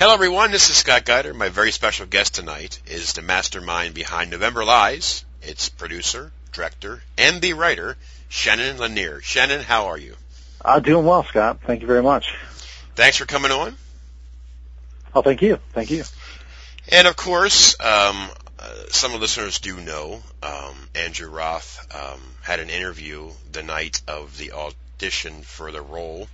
Hello, everyone. This is Scott Geider. My very special guest tonight is the mastermind behind November Lies. It's producer, director, and the writer, Shannon Lanier. Shannon, how are you? I'm doing well, Scott. Thank you very much. Thanks for coming on. Oh, thank you. Thank you. And of course, um, uh, some of the listeners do know um, Andrew Roth um, had an interview the night of the audition for the role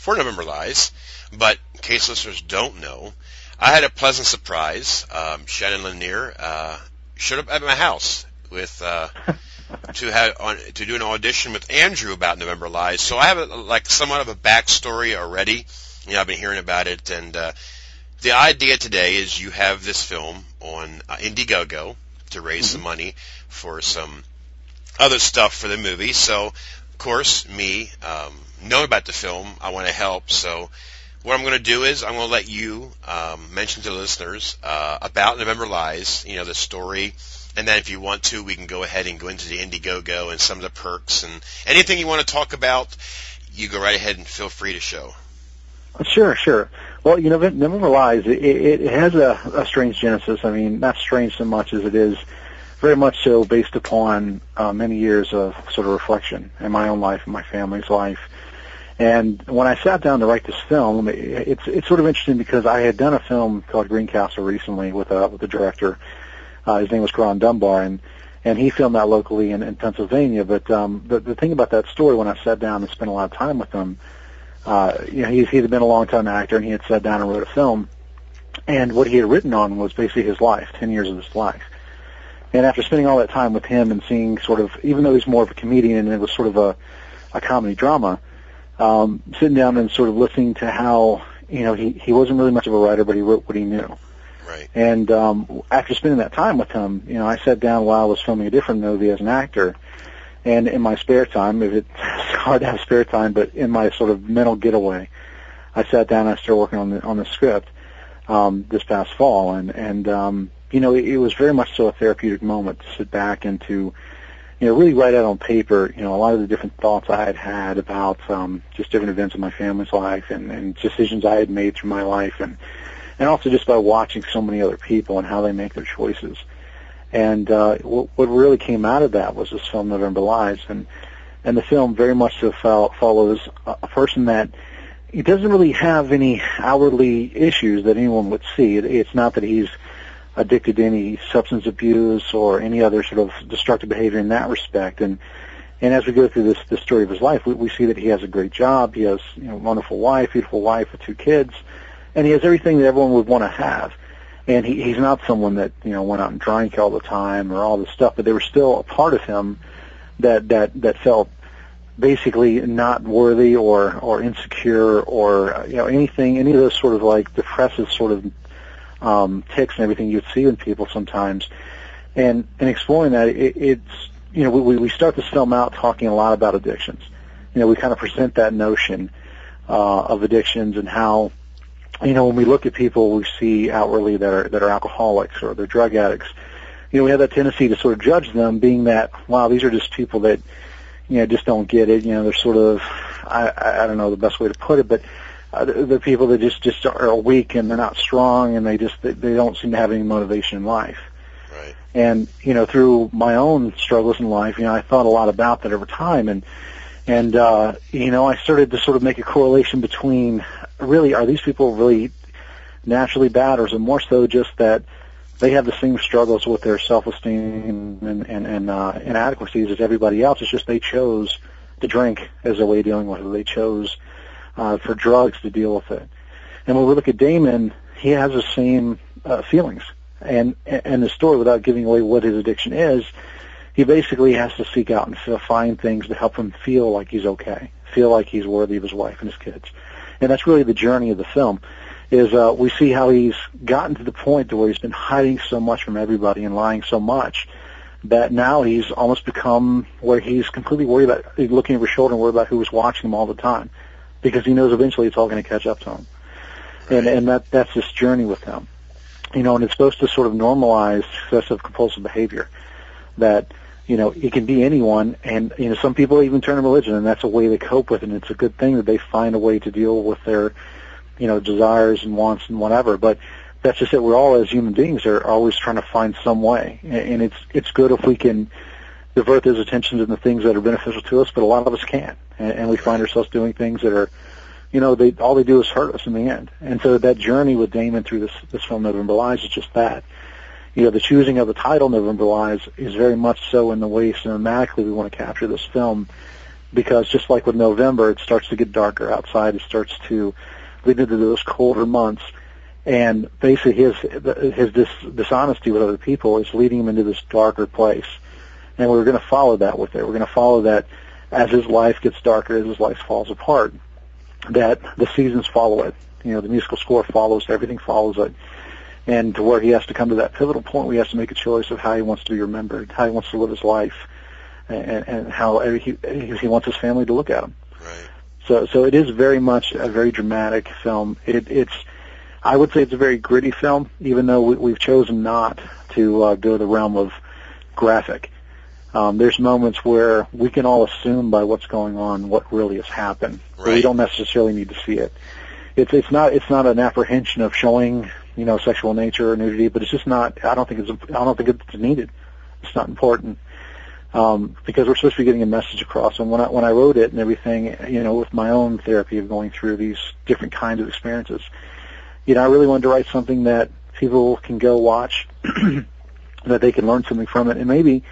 for November Lies. But in case listeners don't know, I had a pleasant surprise. Um, Shannon Lanier uh, showed up at my house with uh, to have on, to do an audition with Andrew about November Lies. So I have a, like somewhat of a backstory already. You know, I've been hearing about it, and uh, the idea today is you have this film on uh, Indiegogo to raise mm-hmm. some money for some other stuff for the movie. So, of course, me um, knowing about the film, I want to help. So what I'm going to do is I'm going to let you um, mention to the listeners uh, about November Lies, you know, the story, and then if you want to, we can go ahead and go into the Indiegogo and some of the perks and anything you want to talk about. You go right ahead and feel free to show. Sure, sure. Well, you know, November Lies, it, it has a, a strange genesis. I mean, not strange so much as it is very much so based upon uh, many years of sort of reflection in my own life and my family's life and when I sat down to write this film, it's it's sort of interesting because I had done a film called Greencastle recently with a with a director. Uh, his name was Koran Dunbar, and and he filmed that locally in, in Pennsylvania. But um, the the thing about that story, when I sat down and spent a lot of time with him, uh, you know, he's he had been a long time actor, and he had sat down and wrote a film. And what he had written on was basically his life, ten years of his life. And after spending all that time with him and seeing sort of, even though he's more of a comedian and it was sort of a a comedy drama um, sitting down and sort of listening to how you know he he wasn't really much of a writer, but he wrote what he knew. Right. And um, after spending that time with him, you know, I sat down while I was filming a different movie as an actor, and in my spare time, if it's hard to have spare time, but in my sort of mental getaway, I sat down and I started working on the on the script um, this past fall, and and um, you know, it, it was very much so a therapeutic moment to sit back and to you know, really write out on paper, you know, a lot of the different thoughts I had had about um, just different events in my family's life and, and decisions I had made through my life, and and also just by watching so many other people and how they make their choices. And uh, what, what really came out of that was this film, November Lies, and and the film very much so follows a person that he doesn't really have any outwardly issues that anyone would see. It, it's not that he's addicted to any substance abuse or any other sort of destructive behavior in that respect. And and as we go through this the story of his life, we, we see that he has a great job. He has you know, a wonderful wife, beautiful wife with two kids, and he has everything that everyone would want to have. And he, he's not someone that you know went out and drank all the time or all this stuff, but there was still a part of him that that that felt basically not worthy or or insecure or you know anything any of those sort of like depressive sort of um, tics and everything you'd see in people sometimes. And and exploring that, it, it's you know we we start this film out talking a lot about addictions. You know, we kind of present that notion uh, of addictions and how you know when we look at people we see outwardly that are that are alcoholics or they're drug addicts. You know, we have that tendency to sort of judge them, being that wow, these are just people that you know just don't get it. You know, they're sort of I I don't know the best way to put it, but uh, the, the people that just just are weak and they're not strong and they just they, they don't seem to have any motivation in life. Right. And you know, through my own struggles in life, you know, I thought a lot about that over time, and and uh, you know, I started to sort of make a correlation between really are these people really naturally bad, or is it more so just that they have the same struggles with their self-esteem and and, and uh, inadequacies as everybody else? It's just they chose to drink as a way of dealing with it. They chose uh, for drugs to deal with it. And when we look at Damon, he has the same uh, feelings. And and the story, without giving away what his addiction is, he basically has to seek out and find things to help him feel like he's okay, feel like he's worthy of his wife and his kids. And that's really the journey of the film. Is uh, we see how he's gotten to the point to where he's been hiding so much from everybody and lying so much that now he's almost become where he's completely worried about looking over his shoulder and worried about who was watching him all the time because he knows eventually it's all going to catch up to him. Right. And and that that's this journey with him. You know, and it's supposed to sort of normalize excessive compulsive behavior. That you know it can be anyone, and you know some people even turn to religion, and that's a way they cope with it. And it's a good thing that they find a way to deal with their you know, desires and wants and whatever. But that's just it. We're all as human beings are always trying to find some way, and it's it's good if we can divert those attentions into things that are beneficial to us. But a lot of us can't, and, and we find ourselves doing things that are, you know, they all they do is hurt us in the end. And so that journey with Damon through this this film November Lies is just that. You know, the choosing of the title November Lies is very much so in the way cinematically we want to capture this film, because just like with November, it starts to get darker outside. It starts to lead into those colder months and basically his his dis, dishonesty with other people is leading him into this darker place. And we're going to follow that with it. We're going to follow that as his life gets darker, as his life falls apart. That the seasons follow it. You know, the musical score follows everything follows it. And to where he has to come to that pivotal point where he has to make a choice of how he wants to be remembered, how he wants to live his life, and, and how he, he wants his family to look at him. Right. So, so it is very much a very dramatic film. It, it's I would say it's a very gritty film, even though we, we've chosen not to uh, go the realm of graphic. Um, there's moments where we can all assume by what's going on what really has happened. Right. We don't necessarily need to see it. It's it's not it's not an apprehension of showing you know sexual nature or nudity, but it's just not. I don't think it's I don't think it's needed. It's not important um, because we're supposed to be getting a message across. And when I when I wrote it and everything, you know, with my own therapy of going through these different kinds of experiences, you know, I really wanted to write something that people can go watch, that they can learn something from it, and maybe,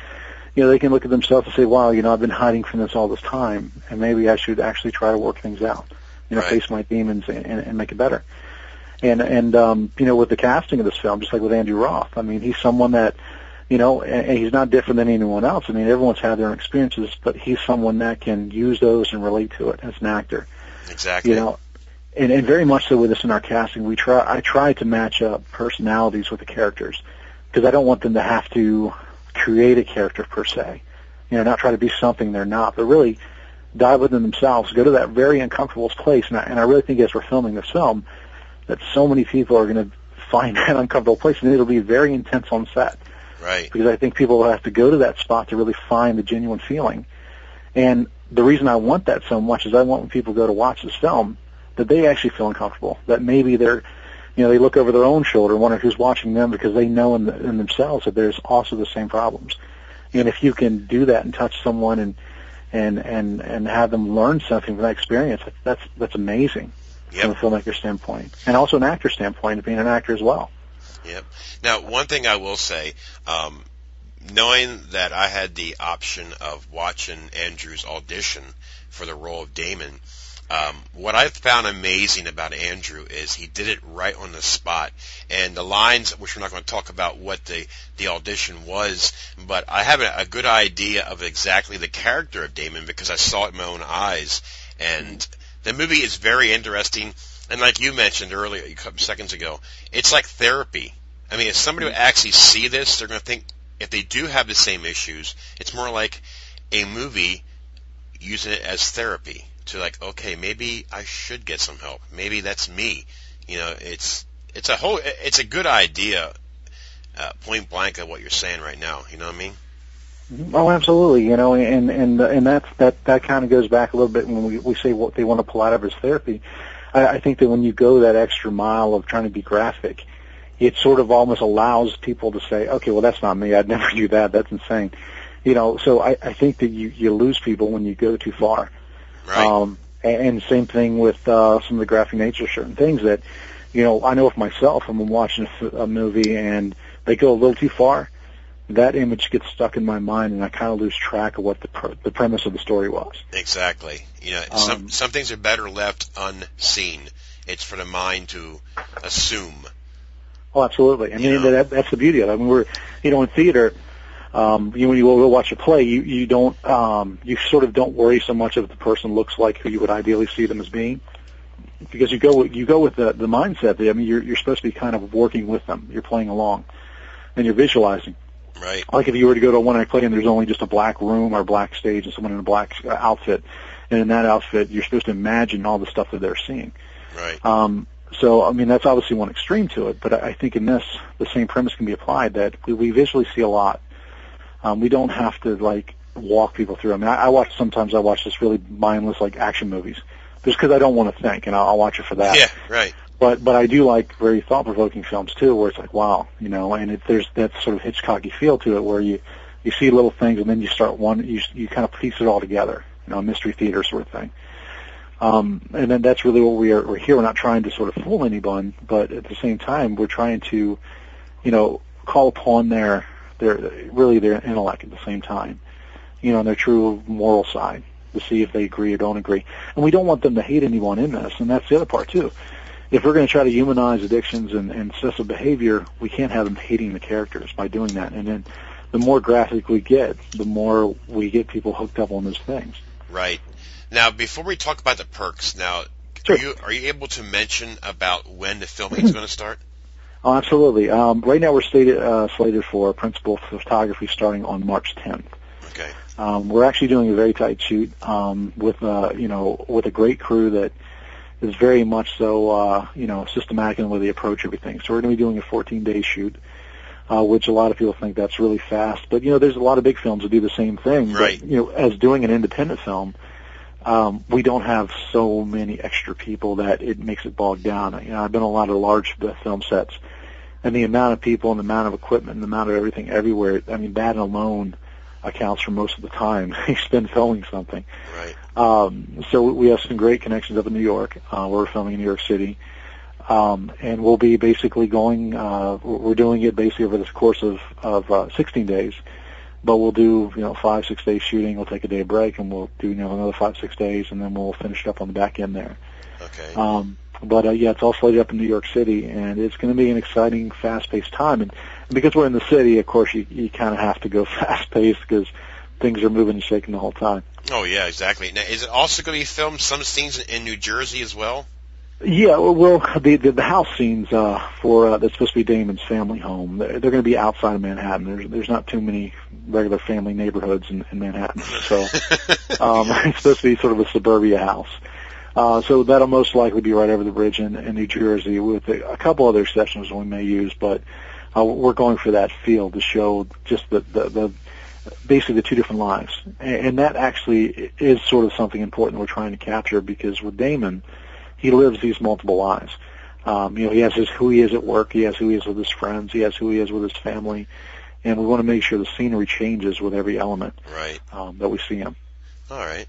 you know, they can look at themselves and say, "Wow, you know, I've been hiding from this all this time, and maybe I should actually try to work things out, you know, Right. face my demons and, and, and make it better." And and um, you know, with the casting of this film, just like with Andrew Roth, I mean, he's someone that, you know, and, and he's not different than anyone else. I mean, everyone's had their own experiences, but he's someone that can use those and relate to it as an actor Exactly. you know, and, and very much so with us in our casting, we try. I try to match up personalities with the characters because I don't want them to have to create a character per se. You know, not try to be something they're not, but really dive within themselves, go to that very uncomfortable place. And I, and I really think as we're filming this film, that so many people are going to find that uncomfortable place, and it'll be very intense on set right. because I think people will have to go to that spot to really find the genuine feeling. And the reason I want that so much is I want when people go to watch this film that they actually feel uncomfortable. That maybe they're, you know, they look over their own shoulder and wonder who's watching them because they know in, the, in themselves that there's also the same problems. And if you can do that and touch someone and and and and have them learn something from that experience, that's that's amazing from a Yep. filmmaker standpoint, and also an actor standpoint, being an actor as well. Yep. Now, one thing I will say, um, knowing that I had the option of watching Andrew's audition for the role of Damon, um, what I found amazing about Andrew is he did it right on the spot, and the lines, which we're not going to talk about what the the audition was, but I have a, good idea of exactly the character of Damon because I saw it in my own eyes, and the movie is very interesting. And like you mentioned earlier, a couple seconds ago, it's like therapy. I mean, if somebody would actually see this, they're going to think if they do have the same issues, it's more like a movie using it as therapy to like, okay, maybe I should get some help. Maybe that's me. You know, it's it's a whole it's a good idea, uh, point blank of what you're saying right now. You know what I mean? Oh, absolutely. You know, and and and that's that that kind of goes back a little bit when we we say what they want to pull out of his therapy. I, I think that when you go that extra mile of trying to be graphic, it sort of almost allows people to say, okay, well, that's not me. I'd never do that. That's insane. You know, so I, I think that you you lose people when you go too far. Right. Um, and, and same thing with uh, some of the graphic nature of certain things that, you know, I know of myself. I'm watching a, f- a movie and they go a little too far. That image gets stuck in my mind, and I kind of lose track of what the pr- the premise of the story was. Exactly. You know, some Um, some things are better left unseen. It's for the mind to assume. Oh, absolutely. I mean, that, that's the beauty of it. I mean, we're, you know, in theater, um, you, when you go watch a play, you, you don't, um, you sort of don't worry so much if the person looks like who you would ideally see them as being. Because you go, you go with the, the mindset that, I mean, you're, you're supposed to be kind of working with them. You're playing along. And you're visualizing. Right. Like if you were to go to a one-night play and there's only just a black room or a black stage and someone in a black uh, outfit, and in that outfit, you're supposed to imagine all the stuff that they're seeing. Right. Um, so, I mean, that's obviously one extreme to it, but I I think in this, the same premise can be applied that we, we visually see a lot. Um, we don't have to, like, walk people through. I mean, I, I watch, sometimes I watch just really mindless, like, action movies just because I don't want to think, and I'll, I'll watch it for that. Yeah, right. But but I do like very thought provoking films too, where it's like wow, you know, and it, there's that sort of Hitchcocky feel to it, where you you see little things and then you start one you you kind of piece it all together, you know, mystery theater sort of thing. Um, and then that's really what we are. We're here. We're not trying to sort of fool anyone, but at the same time, we're trying to, you know, call upon their their really their intellect at the same time, you know, and their true moral side to see if they agree or don't agree. And we don't want them to hate anyone in this, and that's the other part too. If we're going to try to humanize addictions and, and obsessive behavior, we can't have them hating the characters by doing that. And then the more graphic we get, the more we get people hooked up on those things. Right. Now, before we talk about the perks, now Sure. are you are you able to mention about when the filming is going to start? Oh, absolutely. Um, right now we're stated, uh, slated for principal photography starting on March 10th. Okay. Um, we're actually doing a very tight shoot um, with, uh, you know, with a great crew that is very much so, uh, you know, systematic in the way they approach everything. So we're going to be doing a 14-day shoot, uh, which a lot of people think that's really fast. But you know, there's a lot of big films that do the same thing. Right. But, you know, as doing an independent film, um, we don't have so many extra people that it makes it bogged down. You know, I've been on a lot of large film sets, and the amount of people and the amount of equipment and the amount of everything everywhere. I mean, that alone accounts for most of the time you spend filming something. Right. Um, so we have some great connections up in New York. Uh, we're filming in New York City. Um, and we'll be basically going, uh, we're doing it basically over this course of, of, uh, 16 days. But we'll do, you know, five, six days shooting. We'll take a day break and we'll do, you know, another five, six days and then we'll finish it up on the back end there. Okay. Um, but uh, yeah, it's all slated up in New York City, and it's going to be an exciting, fast-paced time. And, and because we're in the city, of course, you you kind of have to go fast-paced because things are moving and shaking the whole time. oh yeah, exactly. Now, is it also going to be filmed some scenes in New Jersey as well? Yeah, well, well the, the the house scenes uh, for uh, that's supposed to be Damon's family home. They're, they're going to be outside of Manhattan. There's there's not too many regular family neighborhoods in, in Manhattan, so um, it's supposed to be sort of a suburbia house. Uh, so that'll most likely be right over the bridge in, in New Jersey with a, a couple other sessions we may use, but uh, we're going for that feel to show just the, the, the basically the two different lives. And, and that actually is sort of something important we're trying to capture because with Damon, he lives these multiple lives. Um, you know, he has his who he is at work, he has who he is with his friends, he has who he is with his family, and we want to make sure the scenery changes with every element Right. um, that we see him. All right.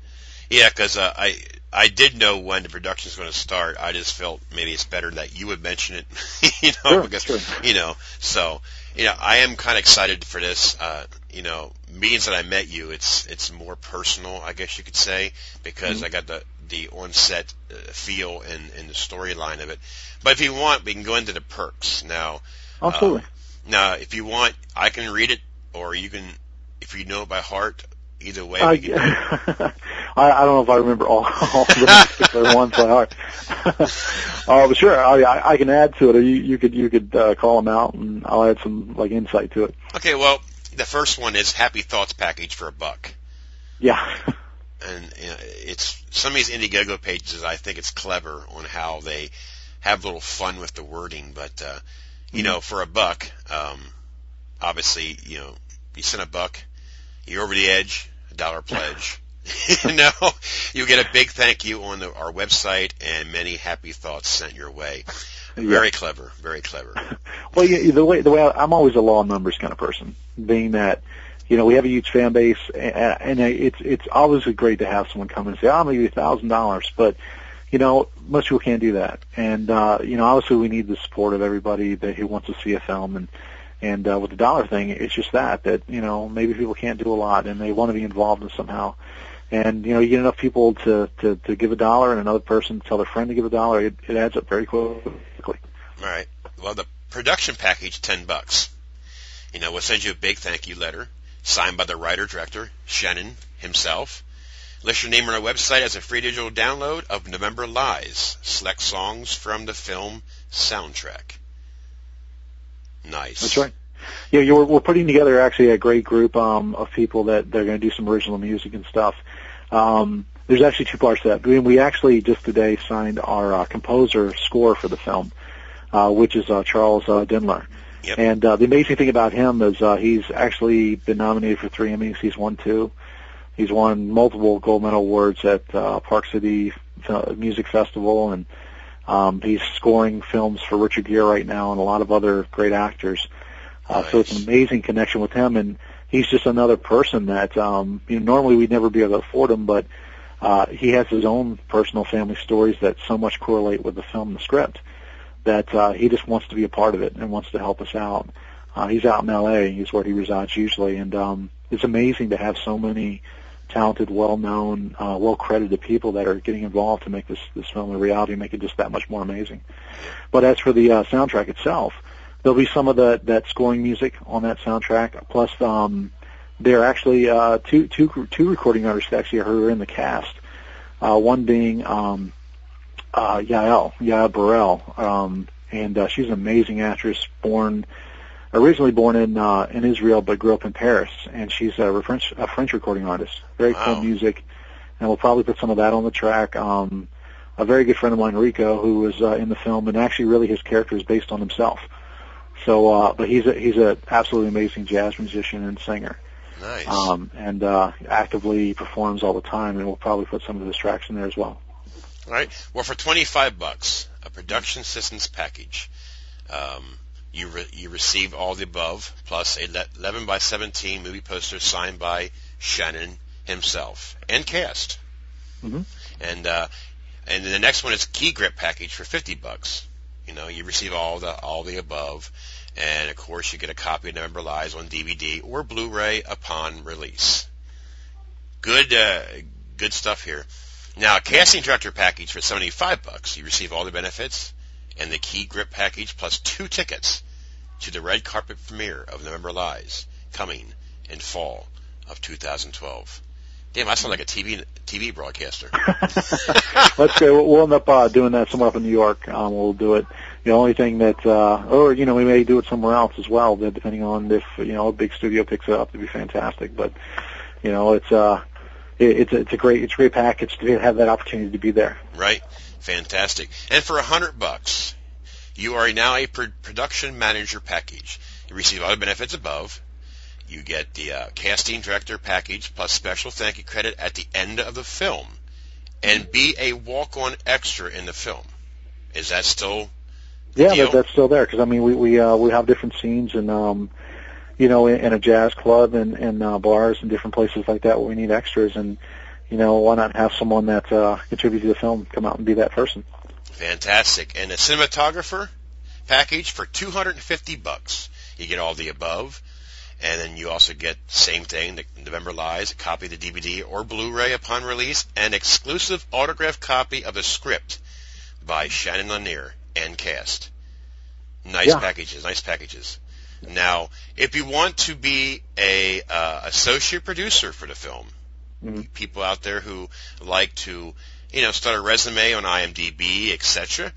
Yeah, because uh, I I did know when the production is going to start. I just felt maybe it's better that you would mention it, you know, Sure, because sure. you know. So you know, I am kind of excited for this. Uh, you know, means that I met you. It's it's more personal, I guess you could say, because Mm-hmm. I got the the onset uh, feel and and the storyline of it. But if you want, we can go into the perks now. Absolutely. Um, now, if you want, I can read it, or you can, if you know it by heart. Either way, I, we can. I, I don't know if I remember all, all the particular ones by heart. uh, but sure, I, I can add to it. Or you, you could you could uh, call them out, and I'll add some like insight to it. Okay, well, the first one is Happy Thoughts package for a buck, Yeah, and you know, it's some of these Indiegogo pages. I think it's clever on how they have a little fun with the wording, but uh, you know, for a buck, um, obviously, you know, you send a buck, you're over the edge, a dollar pledge. you know, you get a big thank you on the, our website and many happy thoughts sent your way. Very clever, very clever. Well, yeah, the way the way I, I'm always a law and numbers kind of person, being that you know we have a huge fan base, and, and it's it's always great to have someone come and say, "Oh, I'm gonna give you a thousand dollars," but you know most people can't do that, and uh, you know obviously we need the support of everybody that who wants to see a film, and and uh, with the dollar thing, it's just that that you know maybe people can't do a lot and they want to be involved in somehow. And you know, you get enough people to, to, to give a dollar, and another person tell their friend to give a dollar. It, it adds up very quickly. All right. Well, the production package, ten bucks. You know, we'll send you a big thank you letter signed by the writer director Shannon himself. List your name on our website as a free digital download of November Lies. Select songs from the film soundtrack. Nice. That's right. Yeah, you we're, we're putting together actually a great group um, of people that they're going to do some original music and stuff. Um, there's actually two parts to that. I mean, we actually just today signed our uh, composer score for the film, uh, which is uh, Charles uh, Denler. Yep. And uh, the amazing thing about him is uh, he's actually been nominated for three Emmys. He's won two. He's won multiple gold medal awards at uh, Park City Music Festival, and um, he's scoring films for Richard Gere right now and a lot of other great actors. Uh, Nice. So it's an amazing connection with him, and he's just another person that um, you know, normally we'd never be able to afford him, but uh, he has his own personal family stories that so much correlate with the film and the script that uh, he just wants to be a part of it and wants to help us out. Uh, he's out in L.A. He's where he resides usually, and um, it's amazing to have so many talented, well-known, uh, well-credited people that are getting involved to make this this film a reality, make it just that much more amazing. But as for the uh, soundtrack itself, there'll be some of the that scoring music on that soundtrack. Plus, um, there are actually uh, two two two recording artists actually who are in the cast. Uh, one being um, uh, Yael Yael Burrell, um, and uh, she's an amazing actress, born originally born in uh, in Israel but grew up in Paris, and she's a French a French recording artist. Very Wow. cool music, and we'll probably put some of that on the track. Um, a very good friend of mine, Rico, who was uh, in the film, and actually, really, his character is based on himself. So, uh, but he's a he's a absolutely amazing jazz musician and singer, Nice. um, and uh, actively performs all the time. And we'll probably put some of his tracks in there as well. All right. Well, for 25 bucks, a production assistance package, um, you re- you receive all the above plus a le- 11 by 17 movie poster signed by Shannon himself and cast. Mhm. And uh, and the next one is key grip package for 50 bucks. You know, you receive all the all the above, and of course you get a copy of November Lies on DVD or Blu-ray upon release. Good uh, good stuff here. Now, a casting director package for 75 bucks. You receive all the benefits and the key grip package plus two tickets to the red carpet premiere of November Lies coming in fall of 2012. Damn, I sound like a TV TV broadcaster. Let's go. We'll end up uh, doing that somewhere up in New York. Um, we'll do it. The only thing that, uh, or you know, we may do it somewhere else as well, but depending on if you know a big studio picks it up, it'd be fantastic. But you know, it's uh, it, it's a, it's a great it's a great package to have that opportunity to be there. right? Fantastic. And for a hundred bucks, you are now a pro- production manager package. You receive all the benefits above. You get the uh, casting director package plus special thank you credit at the end of the film, and be a walk-on extra in the film. Is that still Yeah, that, that's still there because I mean we we uh, we have different scenes and um, you know, in, in a jazz club and and uh, bars and different places like that where we need extras and you know why not have someone that uh, contributes to the film come out and be that person. fantastic? And a cinematographer package for 250 bucks. You get all the above. And then you also get same thing, the November Lies, a copy of the DVD or Blu-ray upon release, an exclusive autographed copy of the script by Shannon Lanier and cast. Nice Yeah. packages, nice packages. Now, if you want to be a uh, associate producer for the film, Mhm. people out there who like to, you know, start a resume on IMDb, etc.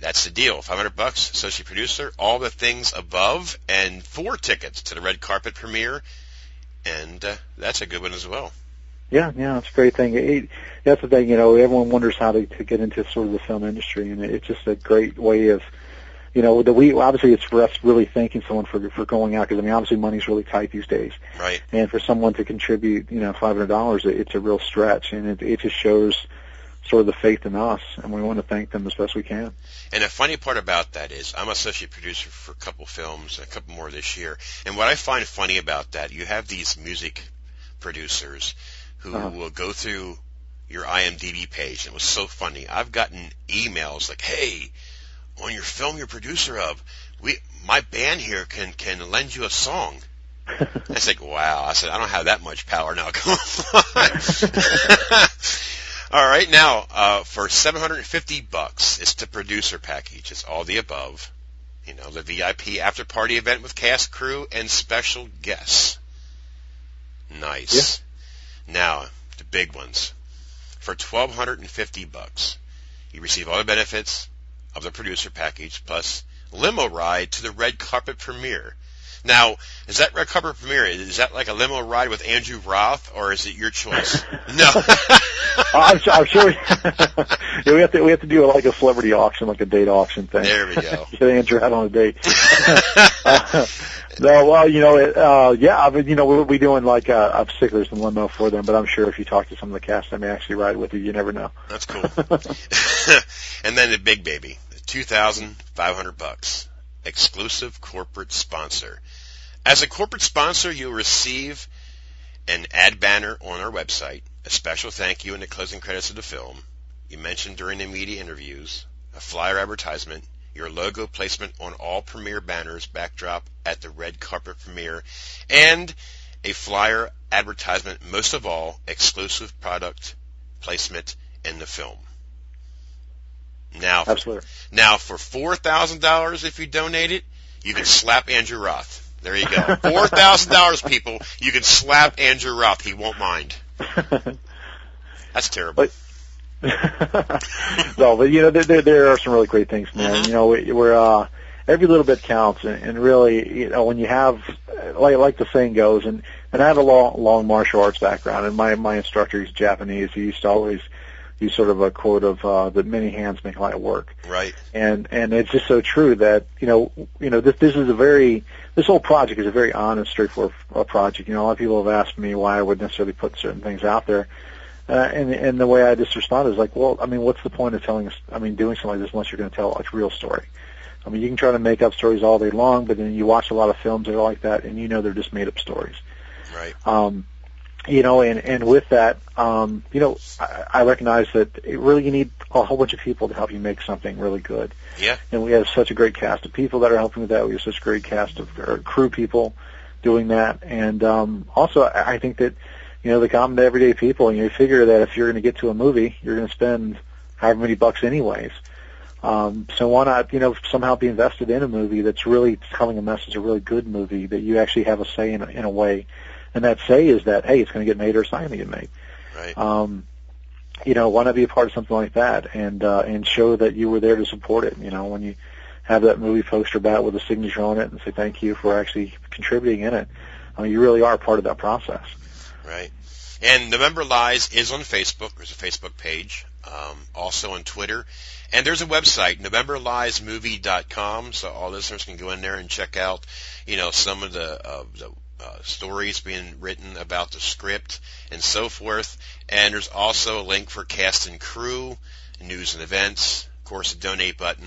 That's the deal. 500 bucks, associate producer, all the things above, and four tickets to the red carpet premiere, and uh, that's a good one as well. Yeah, yeah, it's a great thing. It, that's the thing, you know, everyone wonders how to, to get into sort of the film industry, and it, it's just a great way of, you know, the we obviously it's for us really thanking someone for for going out because I mean obviously money's really tight these days, Right. and for someone to contribute, you know, five hundred dollars, it's a real stretch, and it it just shows sort of the faith in us, and we want to thank them as best we can. And the funny part about that is I'm associate producer for a couple films, a couple more this year. And what I find funny about that, you have these music producers who Uh-huh. will go through your IMDb page. And it was so funny. I've gotten emails like, "Hey, on your film you're producer of, we my band here can can lend you a song." I said, "Wow!" I said, "I don't have that much power now. Come on." All right, now uh, for 750 bucks, it's the producer package. It's all the above. You know, the VIP after party event with cast, crew, and special guests. Nice. Now the big ones. For 1,250 bucks, you receive all the benefits of the producer package plus limo ride to the red carpet premiere. Now, is that red carpet premiere? Is that like a limo ride with Andrew Roth, or is it your choice? no. I'm, I'm sure. We, yeah, we have to we have to do like a celebrity auction, like a date auction thing. There we go. Get Andrew out on a date. uh, no, well, you know, it, uh, yeah, I mean, you know, we'll be doing like uh, a particulars and limo for them, but I'm sure if you talk to some of the cast, they may actually ride with you. You never know. That's cool. and then the big baby, two thousand five hundred bucks, exclusive corporate sponsor. As a corporate sponsor, you'll receive an ad banner on our website, a special thank you in the closing credits of the film, you mentioned during the media interviews, a flyer advertisement, your logo placement on all premiere banners, backdrop at the red carpet premiere, and a flyer advertisement, most of all, exclusive product placement in the film. Now, Absolutely. now for four thousand dollars, if you donate it, you can slap Andrew Roth. There you go. Four thousand dollars, people. You can slap Andrew Roth. He won't mind. That's terrible. But, no, but you know there, there there are some really great things, man. Mhm. You know we- we're uh, every little bit counts, and, and really, you know, when you have like like the saying goes, and and I have a long long martial arts background, and my my instructor he's Japanese. He used to always sort of a quote of uh, that many hands make light work Right. and and it's just so true that you know you know this this is a very this whole project is a very honest, straightforward uh, project. You know, a lot of people have asked me why I would necessarily put certain things out there, uh, and and the way I just responded is like, well, I mean, what's the point of telling us? I mean, doing something like this unless you're going to tell a real story. I mean, you can try to make up stories all day long, but then you watch a lot of films that are like that, and you know they're just made up stories. Right. Um, you know, and and with that, um, you know, I, I recognize that it really you need a whole bunch of people to help you make something really good. Yeah. And we have such a great cast of people that are helping with that. We have such a great cast of or crew people doing that, and um, also I I think that you know the common everyday people. And you figure that if you're going to get to a movie, you're going to spend however many bucks anyways. Um, so why not, you know, somehow be invested in a movie that's really telling a message, a really good movie that you actually have a say in, in a way, and that say is that hey, it's going to get made or it's not going to get made. Right. Um, you know, why not be a part of something like that and uh, and show that you were there to support it? You know, when you have that movie poster back with a signature on it and say thank you for actually contributing in it, I mean, you really are part of that process. Right. And November Lies is on Facebook. There's a Facebook page. Um, also on Twitter. And there's a website, NovemberLiesMovie.com, so all listeners can go in there and check out, you know, some of the, uh, the uh, stories being written about the script and so forth. And there's also a link for cast and crew, news and events, of course, a donate button,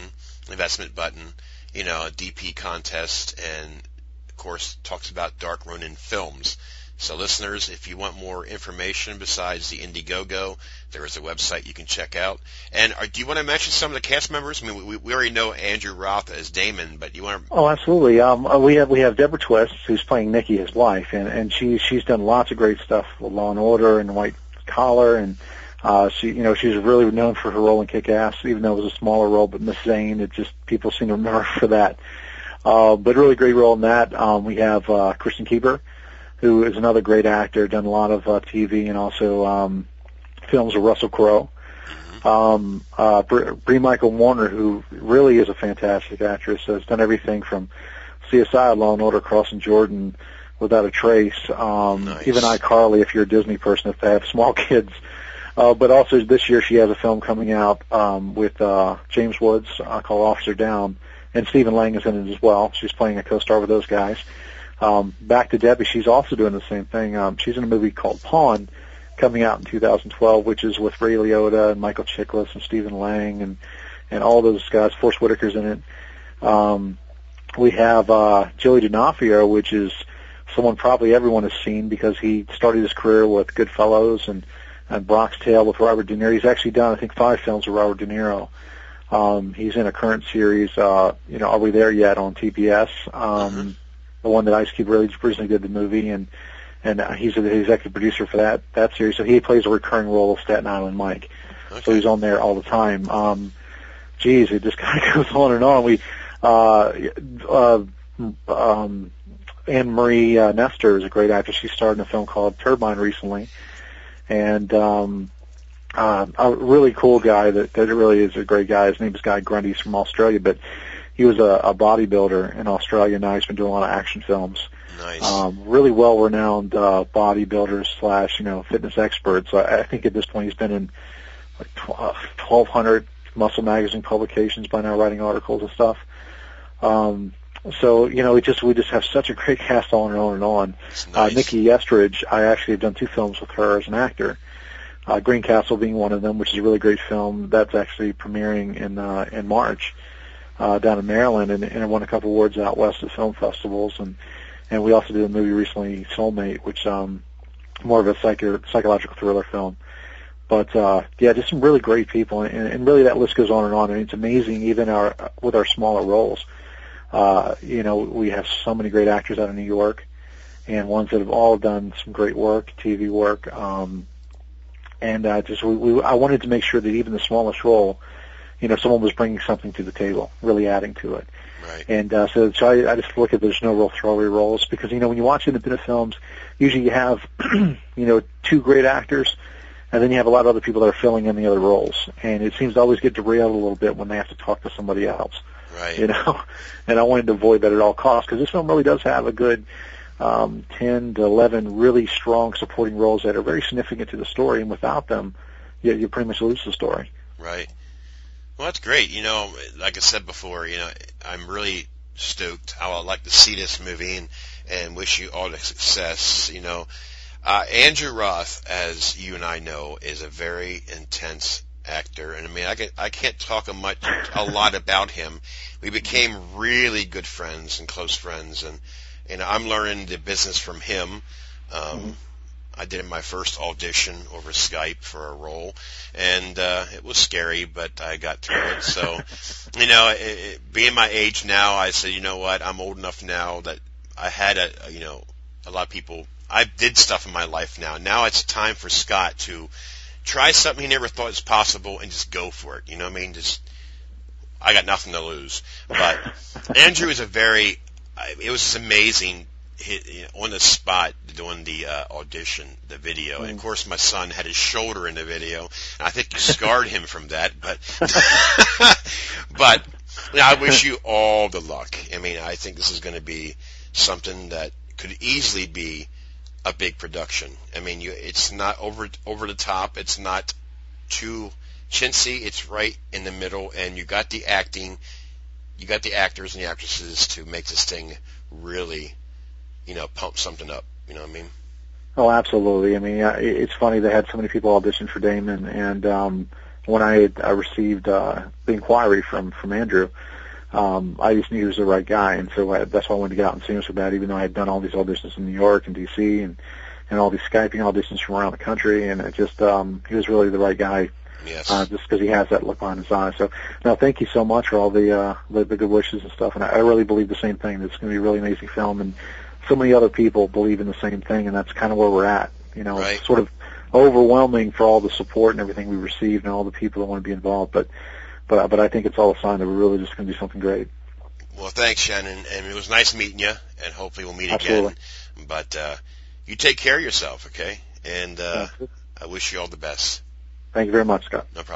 investment button, you know, a DP contest, and of course, talks about Dark Ronin films. So listeners, if you want more information besides the Indiegogo, there is a website you can check out. And uh, do you want to mention some of the cast members? I mean, we, we already know Andrew Roth as Damon, but you want to, Oh, absolutely. Um, uh, we have we have Deborah Twiss, who's playing Nikki, his wife, and and she she's done lots of great stuff with Law and Order and White Collar, and uh, she you know she's really known for her role in Kick Ass, even though it was a smaller role. But Miss Zane, it just people seem to remember her for that. Uh, but really great role in that. Um, we have uh, Kristen Keeper, who is another great actor, done a lot of uh, TV and also um, films with Russell Crowe. Um, uh, Br- Brie Michael Warner, who really is a fantastic actress, has done everything from CSI, Law and Order, Crossing Jordan, Without a Trace, um, Nice. even iCarly, if you're a Disney person, if they have small kids. Uh, but also this year she has a film coming out um, with uh, James Woods uh, called Officer Down, and Stephen Lang is in it as well. She's playing a co-star with those guys. Um, back to Debbie, she's also doing the same thing. Um, she's in a movie called Pawn, coming out in 2012, which is with Ray Liotta and Michael Chiklis and Stephen Lang and and all those guys. Forest Whitaker's in it. Um, we have uh, Joey D'Onofrio, which is someone probably everyone has seen because he started his career with Goodfellas and and Bronx Tale with Robert De Niro. He's actually done I think five films with Robert De Niro. Um, he's in a current series, uh, you know, Are We There Yet on TBS? Um, Mhm. The one that Ice Cube really originally did the movie, and and uh, he's the executive producer for that that series. So he plays a recurring role of Staten Island Mike. So he's on there all the time. Um, geez, it just kind of goes on and on. We, uh, uh, um, Anne Marie uh, Nestor is a great actress. She starred in a film called Turbine recently, and um, uh, a really cool guy that that really is a great guy. His name is Guy Grundy. He's from Australia, but he was a, a bodybuilder in Australia. Now he's been doing a lot of action films. Nice. Um, really well renowned uh, bodybuilders slash you know fitness experts. I, I think at this point he's been in like twelve hundred Muscle Magazine publications by now, writing articles and stuff. Um, so you know, we just we just have such a great cast on and on and on. Uh, nice. Nikki Estridge, I actually have done two films with her as an actor. Uh, Greencastle being one of them, which is a really great film. That's actually premiering in uh, in March uh, down in Maryland, and, and won a couple awards out west at film festivals. And and we also did a movie recently, Soulmate, which um more of a psycho- psychological thriller film. But uh, yeah, just some really great people, and, and really that list goes on and on. And it's amazing, even our with our smaller roles. Uh, you know, we have so many great actors out of New York, and ones that have all done some great work, TV work. Um, and uh, just we, we, I wanted to make sure that even the smallest role, you know, someone was bringing something to the table, really adding to it. Right. And uh, so, so I, I just look at there's no real throwaway roles because you know when you watch independent films, usually you have you know two great actors, and then you have a lot of other people that are filling in the other roles, and it seems to always get derailed a little bit when they have to talk to somebody else Right. you know, and I wanted to avoid that at all costs because this film really does have a good um, 10 to 11 really strong supporting roles that are very significant to the story, and without them, you, you pretty much lose the story. Right. Well, that's great. You know, like I said before, you know, I'm really stoked. I would like to see this movie and, and wish you all the success. You know, uh, Andrew Roth, as you and I know, is a very intense actor, and I mean, I can I can't talk a much a lot about him. We became really good friends and close friends, and and I'm learning the business from him. Um, I did my first audition over Skype for a role, and uh, it was scary, but I got through it. So, you know, it, it, being my age now, I said, you know what, I'm old enough now that I had a, you know, a lot of people. I did stuff in my life now. Now it's time for Scott to try something he never thought was possible and just go for it. You know what I mean? Just I got nothing to lose. But Andrew is a very. It was amazing hit, on the spot doing the uh, audition, the video. And of course, my son had his shoulder in the video, and I think you scarred him from that. But but you know, I wish you all the luck. I mean, I think this is going to be something that could easily be a big production. I mean, you it's not over over the top. It's not too chintzy. It's right in the middle, and you got the acting, you got the actors and the actresses to make this thing really, you know, pump something up. You know what I mean? Oh, absolutely. I mean, it's funny they had so many people audition for Damon, and um, when I I received uh, the inquiry from from Andrew, um, I just knew he was the right guy, and so I, that's why I wanted to get out and see him so bad. Even though I had done all these auditions in New York and D.C. and and all these Skyping auditions from around the country, and it just um, he was really the right guy Yes. uh, just because he has that look behind his eyes. So, no, thank you so much for all the uh, the, the good wishes and stuff. And I, I really believe the same thing. That it's going to be a really amazing film, and so many other people believe in the same thing, and that's kind of where we're at. You know, Right. it's sort of overwhelming for all the support and everything we received, and all the people that want to be involved. But, but, but I think it's all a sign that we're really just going to do something great. Well, thanks, Shannon, and it was nice meeting you, and hopefully we'll meet Absolutely. again. But uh, you take care of yourself, okay? And uh, I wish you all the best. thank you very much, Scott. No problem.